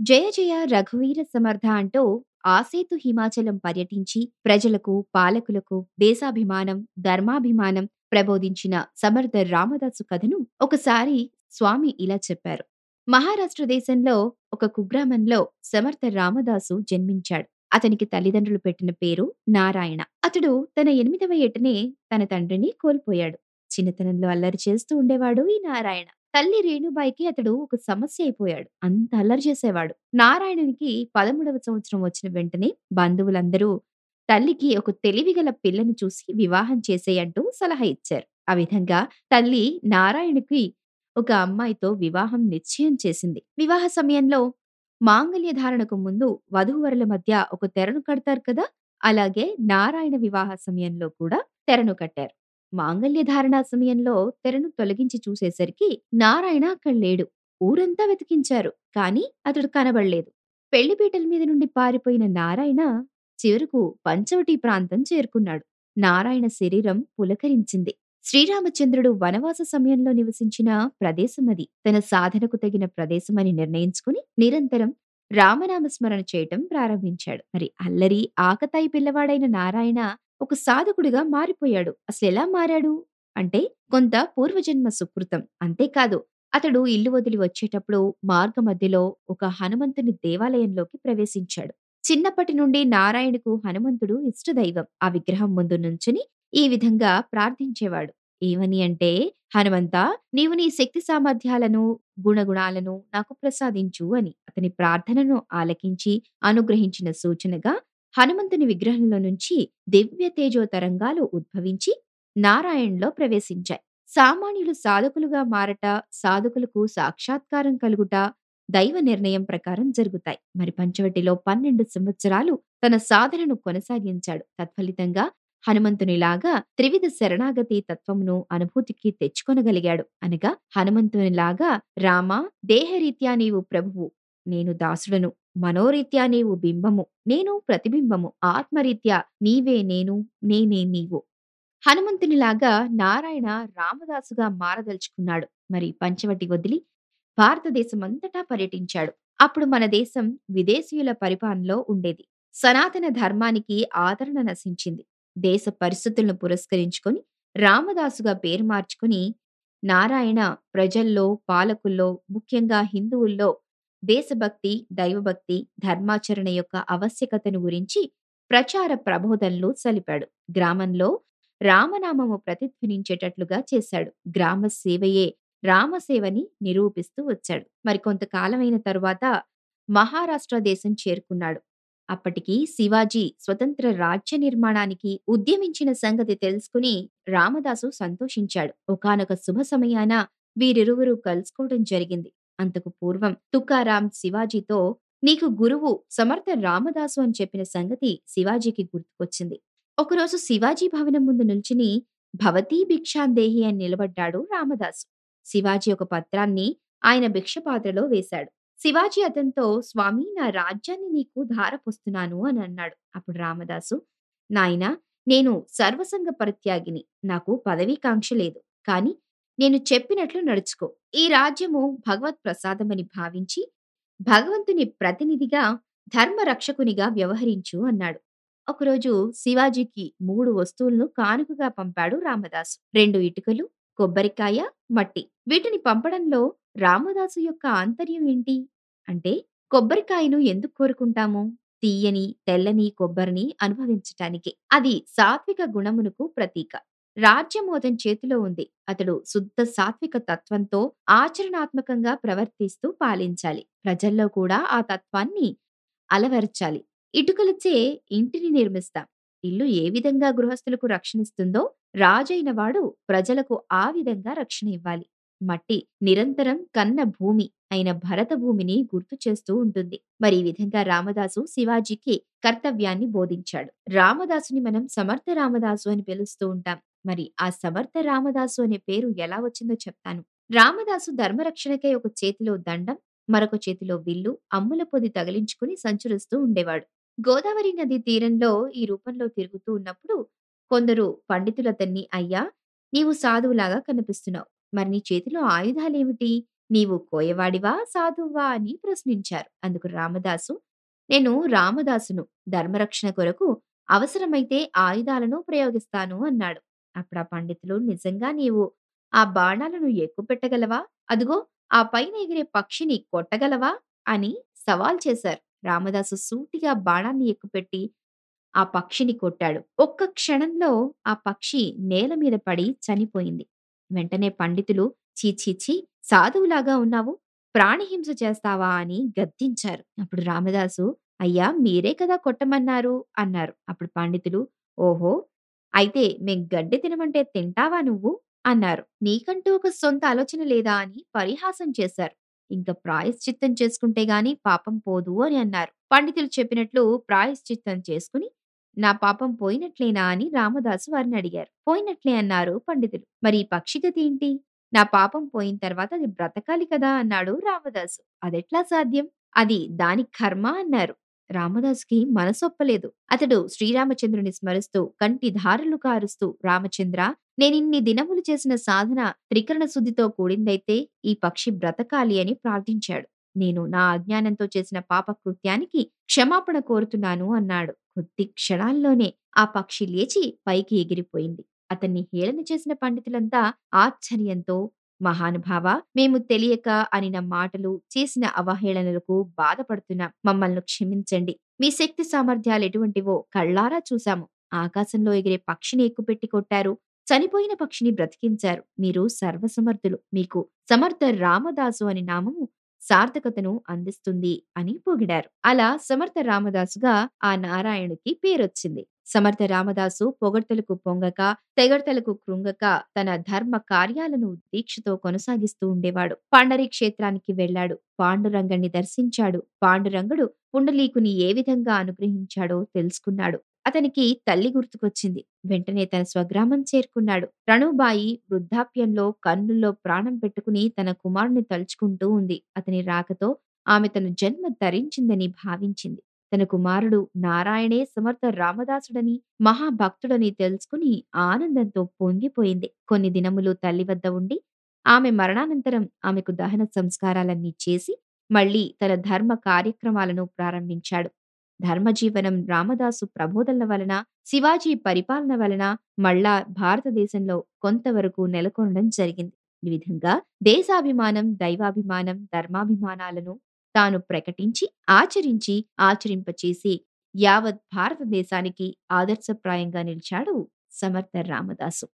జయ జయ రఘువీర సమర్థ అంటూ ఆసేతు హిమాచలం పర్యటించి ప్రజలకు పాలకులకు దేశాభిమానం ధర్మాభిమానం ప్రబోధించిన సమర్థ రామదాసు కథను ఒకసారి స్వామి ఇలా చెప్పారు. మహారాష్ట్ర దేశంలో ఒక కుగ్రామంలో సమర్థ రామదాసు జన్మించాడు. అతనికి తల్లిదండ్రులు పెట్టిన పేరు నారాయణ. అతడు తన ఎనిమిదవ ఏటనే తన తండ్రిని కోల్పోయాడు. చిన్నతనంలో అల్లరి చేస్తూ ఉండేవాడు ఈ నారాయణ. తల్లి రేణుబాయికి అతడు ఒక సమస్య అయిపోయాడు. అంత అల్లరి చేసేవాడు. నారాయణునికి పదమూడవ సంవత్సరం వచ్చిన వెంటనే బంధువులందరూ తల్లికి ఒక తెలివిగల పిల్లను చూసి వివాహం చేసేయంటూ సలహా ఇచ్చారు. ఆ విధంగా తల్లి నారాయణుకి ఒక అమ్మాయితో వివాహం నిశ్చయం చేసింది. వివాహ సమయంలో మాంగళ్య ధారణకు ముందు వధూవరుల మధ్య ఒక తెరను కడతారు కదా? అలాగే నారాయణ వివాహ సమయంలో కూడా తెరను కట్టారు. మాంగళ్యధారణ సమయంలో తెరను తొలగించి చూసేసరికి నారాయణ అక్కడ లేడు. ఊరంతా వెతికించారు. కాని అతడు కనబడలేదు. పెళ్ళిపీటల మీద నుండి పారిపోయిన నారాయణ చివరకు పంచవటి ప్రాంతం చేరుకున్నాడు. నారాయణ శరీరం పులకరించింది. శ్రీరామచంద్రుడు వనవాస సమయంలో నివసించిన ప్రదేశమది తన సాధనకు తగిన ప్రదేశమని నిర్ణయించుకుని నిరంతరం రామనామ స్మరణ చేయటం ప్రారంభించాడు. మరి అల్లరి ఆకతాయి పిల్లవాడైన నారాయణ ఒక సాధకుడిగా మారిపోయాడు. అసలు ఎలా మారాడు? అంటే కొంత పూర్వజన్మ సుకృతం. అంతేకాదు అతడు ఇల్లు వదిలి వచ్చేటప్పుడు మార్గ మధ్యలో ఒక హనుమంతుని దేవాలయంలోకి ప్రవేశించాడు. చిన్నప్పటి నుండి నారాయణకు హనుమంతుడు ఇష్టదైవం. ఆ విగ్రహం ముందు నుంచుని ఈ విధంగా ప్రార్థించేవాడు. ఏమని అంటే హనుమంత నీవు నీ శక్తి సామర్థ్యాలను గుణగుణాలను నాకు ప్రసాదించు అని. అతని ప్రార్థనను ఆలకించి అనుగ్రహించిన సూచనగా హనుమంతుని విగ్రహంలో నుంచి దివ్య తేజో తరంగాలు ఉద్భవించి నారాయణ్లో ప్రవేశించాయి. సామాన్యులు సాధకులుగా మారట సాధకులకు సాక్షాత్కారం కలుగుట దైవ నిర్ణయం ప్రకారం జరుగుతాయి. మరి పంచవటిలో పన్నెండు సంవత్సరాలు తన సాధనను కొనసాగించాడు. తత్ఫలితంగా హనుమంతునిలాగా త్రివిధ శరణాగతి తత్వమును అనుభూతికి తెచ్చుకొనగలిగాడు. అనగా హనుమంతునిలాగా రామ దేహరీత్యా నీవు ప్రభువు నేను దాసుడను. మనోరీత్యా నీవు బింబము నేను ప్రతిబింబము. ఆత్మరీత్యా నీవే నేను నేనే నీవు. హనుమంతునిలాగా నారాయణ రామదాసుగా మారదలుచుకున్నాడు. మరి పంచవటి వదిలి భారతదేశమంతటా పర్యటించాడు. అప్పుడు మన దేశం విదేశీయుల పరిపాలనలో ఉండేది. సనాతన ధర్మానికి ఆదరణ నశించింది. దేశ పరిస్థితులను పురస్కరించుకొని రామదాసుగా పేరు మార్చుకుని నారాయణ ప్రజల్లో పాలకుల్లో ముఖ్యంగా హిందువుల్లో దేశభక్తి దైవభక్తి ధర్మాచరణ యొక్క ఆవశ్యకతను గురించి ప్రచార ప్రబోధనలు సలిపాడు. గ్రామంలో రామనామము ప్రతిధ్వనించేటట్లుగా చేశాడు. గ్రామ సేవయే రామసేవని నిరూపిస్తూ వచ్చాడు. మరికొంతకాలమైన తరువాత మహారాష్ట్ర దేశం చేరుకున్నాడు. అప్పటికి శివాజీ స్వతంత్ర రాజ్య నిర్మాణానికి ఉద్యమించిన సంగతి తెలుసుకుని రామదాసు సంతోషించాడు. ఒకానొక శుభ సమయాన వీరిరువురు కలుసుకోవడం జరిగింది. అంతకు పూర్వం తుకారాం శివాజీతో నీకు గురువు సమర్థ రామదాసు అని చెప్పిన సంగతి శివాజీకి గుర్తుకొచ్చింది. ఒకరోజు శివాజీ భవనం ముందు నిల్చుని భవతీ భిక్షాందేహి అని నిలబడ్డాడు రామదాసు. శివాజీ ఒక పత్రాన్ని ఆయన భిక్షపాత్రలో వేశాడు. శివాజీ అతనితో స్వామి నా రాజ్యాన్ని నీకు ధారపోస్తున్నాను అని అన్నాడు. అప్పుడు రామదాసు నాయనా నేను సర్వసంగ పరిత్యాగిని నాకు పదవీకాంక్ష లేదు. కాని నేను చెప్పినట్లు నడుచుకో. ఈ రాజ్యము భగవత్ ప్రసాదమని భావించి భగవంతుని ప్రతినిధిగా ధర్మ రక్షకునిగా వ్యవహరించు అన్నాడు. ఒకరోజు శివాజీకి మూడు వస్తువులను కానుకగా పంపాడు రామదాసు. రెండు ఇటుకలు కొబ్బరికాయ మట్టి. వీటిని పంపడంలో రామదాసు యొక్క ఆంతర్యం ఏంటి? అంటే కొబ్బరికాయను ఎందుకు కోరుకుంటాము? తీయని తెల్లని కొబ్బరిని అనుభవించటానికి. అది సాత్విక గుణమునకు ప్రతీక. రాజ్యం అతని చేతిలో ఉంది. అతడు శుద్ధ సాత్విక తత్వంతో ఆచరణాత్మకంగా ప్రవర్తిస్తూ పాలించాలి. ప్రజల్లో కూడా ఆ తత్వాన్ని అలవరచాలి. ఇటుకలచే ఇంటిని నిర్మిస్తాం. ఇల్లు ఏ విధంగా గృహస్థులకు రక్షణిస్తుందో రాజైన వాడు ప్రజలకు ఆ విధంగా రక్షణ ఇవ్వాలి. మట్టి నిరంతరం కన్న భూమి అయిన భరత భూమిని గుర్తు చేస్తూ ఉంటుంది. మరి ఈ విధంగా రామదాసు శివాజీకి కర్తవ్యాన్ని బోధించాడు. రామదాసుని మనం సమర్థ రామదాసు అని పిలుస్తూ ఉంటాం. మరి ఆ సమర్థ రామదాసు అనే పేరు ఎలా వచ్చిందో చెప్తాను రామదాసు ధర్మరక్షణకై ఒక చేతిలో దండం మరొక చేతిలో విల్లు అమ్ముల పొది తగిలించుకుని సంచరిస్తూ ఉండేవాడు గోదావరి నది తీరంలో ఈ రూపంలో తిరుగుతూ ఉన్నప్పుడు కొందరు పండితులతన్ని అయ్యా నీవు సాధువులాగా కనిపిస్తున్నావు మరి నీ చేతిలో ఆయుధాలేమిటి నీవు కోయవాడివా? సాధువా? అని ప్రశ్నించారు. అందుకు రామదాసు నేను రామదాసును. ధర్మరక్షణ కొరకు అవసరమైతే ఆయుధాలను ప్రయోగిస్తాను అన్నాడు. అప్పుడా పండితులు నిజంగా నీవు ఆ బాణాలను ఎక్కుపెట్టగలవా? అదుగో ఆ పైన ఎగిరే పక్షిని కొట్టగలవా? అని సవాల్ చేశారు. రామదాసు సూటిగా బాణాన్ని ఎక్కుపెట్టి ఆ పక్షిని కొట్టాడు. ఒక్క క్షణంలో ఆ పక్షి నేల మీద పడి చనిపోయింది. వెంటనే పండితులు ఛీ! ఛీ! ఛీ! సాధువులాగా ఉన్నావు. ప్రాణిహింస చేస్తావా? అని గద్దించారు. అప్పుడు రామదాసు అయ్యా మీరే కదా కొట్టమన్నారు అన్నారు. అప్పుడు పండితులు ఓహో! అయితే మేం గడ్డి తినమంటే తింటావా నువ్వు? అన్నారు. నీకంటూ ఒక సొంత ఆలోచన లేదా? అని పరిహాసం చేశారు. ఇంక ప్రాయశ్చిత్తం చేసుకుంటే గాని పాపం పోదు అని అన్నారు. పండితులు చెప్పినట్లు ప్రాయశ్చిత్తం చేసుకుని నా పాపం పోయినట్లేనా? అని రామదాసు వారిని అడిగారు. పోయినట్లే అన్నారు పండితులు. మరి ఈ పక్షి ఏంటి? నా పాపం పోయిన తర్వాత అది బ్రతకాలి కదా! అన్నాడు రామదాసు. అదెట్లా సాధ్యం? అది దాని కర్మ అన్నారు. రామదాసుకి మనసొప్పలేదు. అతడు శ్రీరామచంద్రుని స్మరిస్తూ కంటి ధారలు కారుస్తూ రామచంద్ర నేనిన్ని దినములు చేసిన సాధన త్రికరణ శుద్ధితో కూడిందైతే ఈ పక్షి బ్రతకాలి అని ప్రార్థించాడు. నేను నా అజ్ఞానంతో చేసిన పాపకృత్యానికి క్షమాపణ కోరుతున్నాను అన్నాడు. కొద్ది క్షణాల్లోనే ఆ పక్షి లేచి పైకి ఎగిరిపోయింది. అతన్ని హేళన చేసిన పండితులంతా ఆశ్చర్యంతో మహానుభావ మేము తెలియక అనిన మాటలు, చేసిన అవహేళనలకు బాధపడుతున్నాం. మమ్మల్ని క్షమించండి. మీ శక్తి సామర్థ్యాలు ఎటువంటివో కళ్ళారా చూశాము. ఆకాశంలో ఎగిరే పక్షిని ఎక్కుపెట్టి కొట్టారు. చనిపోయిన పక్షిని బ్రతికించారు. మీరు సర్వసమర్థులు. మీకు సమర్థ రామదాసు అని నామము సార్థకతను అందిస్తుంది అని పొగిడారు. అలా సమర్థ రామదాసుగా ఆ నారాయణుకి పేరొచ్చింది. సమర్థ రామదాసు పొగడ్తలకు పొంగక, తెగడ్తలకు కృంగక తన ధర్మ కార్యాలను దీక్షతో కొనసాగిస్తూ ఉండేవాడు. పాండరి క్షేత్రానికి వెళ్ళాడు. పాండురంగణ్ణి దర్శించాడు. పాండురంగుడు పుండలీకుని ఏ విధంగా అనుగ్రహించాడో తెలుసుకున్నాడు. అతనికి తల్లి గుర్తుకొచ్చింది. వెంటనే తన స్వగ్రామం చేరుకున్నాడు. రణుబాయి వృద్ధాప్యంలో కన్నుల్లో ప్రాణం పెట్టుకుని తన కుమారుని తలుచుకుంటూ ఉంది. అతని రాకతో ఆమె తన జన్మ ధరించిందని భావించింది. తన కుమారుడు నారాయణే సమర్థ రామదాసుడని, మహాభక్తుడని తెలుసుకుని ఆనందంతో పొంగిపోయింది. కొన్ని దినములు తల్లి వద్ద ఉండి, ఆమె మరణానంతరం ఆమెకు దహన సంస్కారాలన్నీ చేసి, మళ్ళీ తన ధర్మ కార్యక్రమాలను ప్రారంభించాడు. ధర్మజీవనం రామదాసు ప్రబోధనల వలన, శివాజీ పరిపాలన వలన మళ్ళా భారతదేశంలో కొంతవరకు నెలకొనడం జరిగింది. ఈ విధంగా దేశాభిమానం, దైవాభిమానం, ధర్మాభిమానాలను తాను ప్రకటించి, ఆచరించి, ఆచరింపచేసి యావత్ భారతదేశానికి ఆదర్శప్రాయంగా నిలిచాడు సమర్థ రామదాసు.